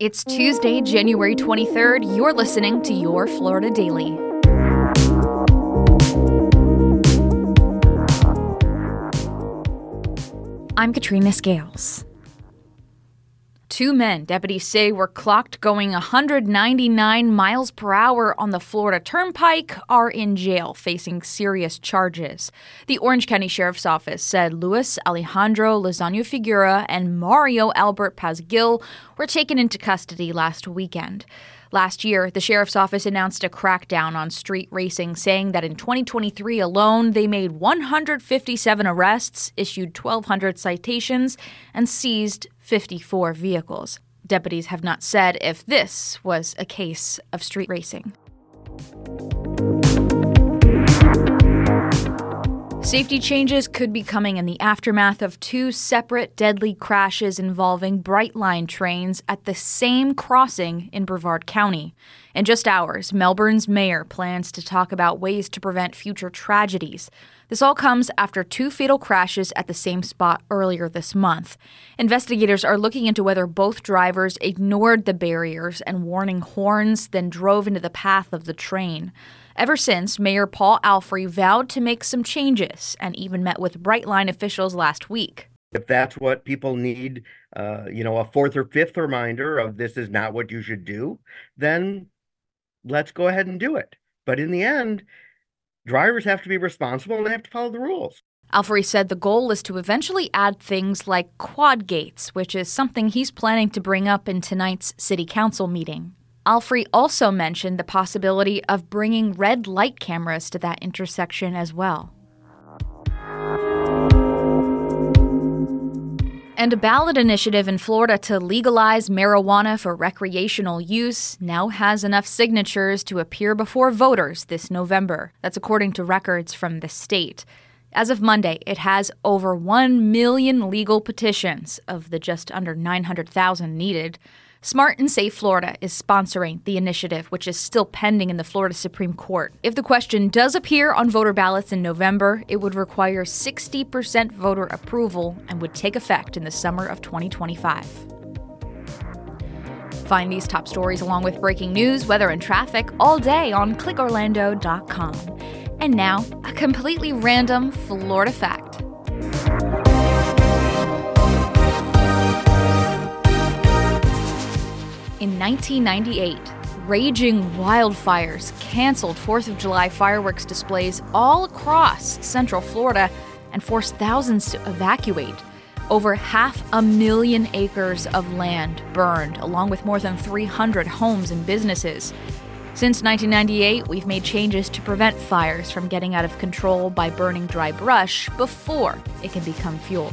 It's Tuesday, January 23rd. You're listening to Your Florida Daily. I'm Katrina Scales. Two men, deputies say, were clocked going 199 miles per hour on the Florida Turnpike, are in jail facing serious charges. The Orange County Sheriff's Office said Luis Alejandro Lozano Figura and Mario Albert Paz Gil were taken into custody last weekend. Last year, the sheriff's office announced a crackdown on street racing, saying that in 2023 alone, they made 157 arrests, issued 1,200 citations, and seized 54 vehicles. Deputies have not said if this was a case of street racing. Safety changes could be coming in the aftermath of two separate deadly crashes involving Brightline trains at the same crossing in Brevard County. In just hours, Melbourne's mayor plans to talk about ways to prevent future tragedies. This all comes after two fatal crashes at the same spot earlier this month. Investigators are looking into whether both drivers ignored the barriers and warning horns, then drove into the path of the train. Ever since, Mayor Paul Alfrey vowed to make some changes and even met with Brightline officials last week. If that's what people need, uh, you know, a fourth or fifth reminder of this is not what you should do, then let's go ahead and do it. But in the end, drivers have to be responsible and they have to follow the rules. Alfrey said the goal is to eventually add things like quad gates, which is something he's planning to bring up in tonight's city council meeting. Alfrey also mentioned the possibility of bringing red light cameras to that intersection as well. And a ballot initiative in Florida to legalize marijuana for recreational use now has enough signatures to appear before voters this November. That's according to records from the state. As of Monday, it has over 1 million legal petitions of the just under 900,000 needed. Smart and Safe Florida is sponsoring the initiative, which is still pending in the Florida Supreme Court. If the question does appear on voter ballots in November, it would require 60% voter approval and would take effect in the summer of 2025. Find these top stories along with breaking news, weather, and traffic all day on clickorlando.com. And now, a completely random Florida fact. In 1998, raging wildfires canceled 4th of July fireworks displays all across Central Florida and forced thousands to evacuate. Over half a million acres of land burned, along with more than 300 homes and businesses. Since 1998, we've made changes to prevent fires from getting out of control by burning dry brush before it can become fuel.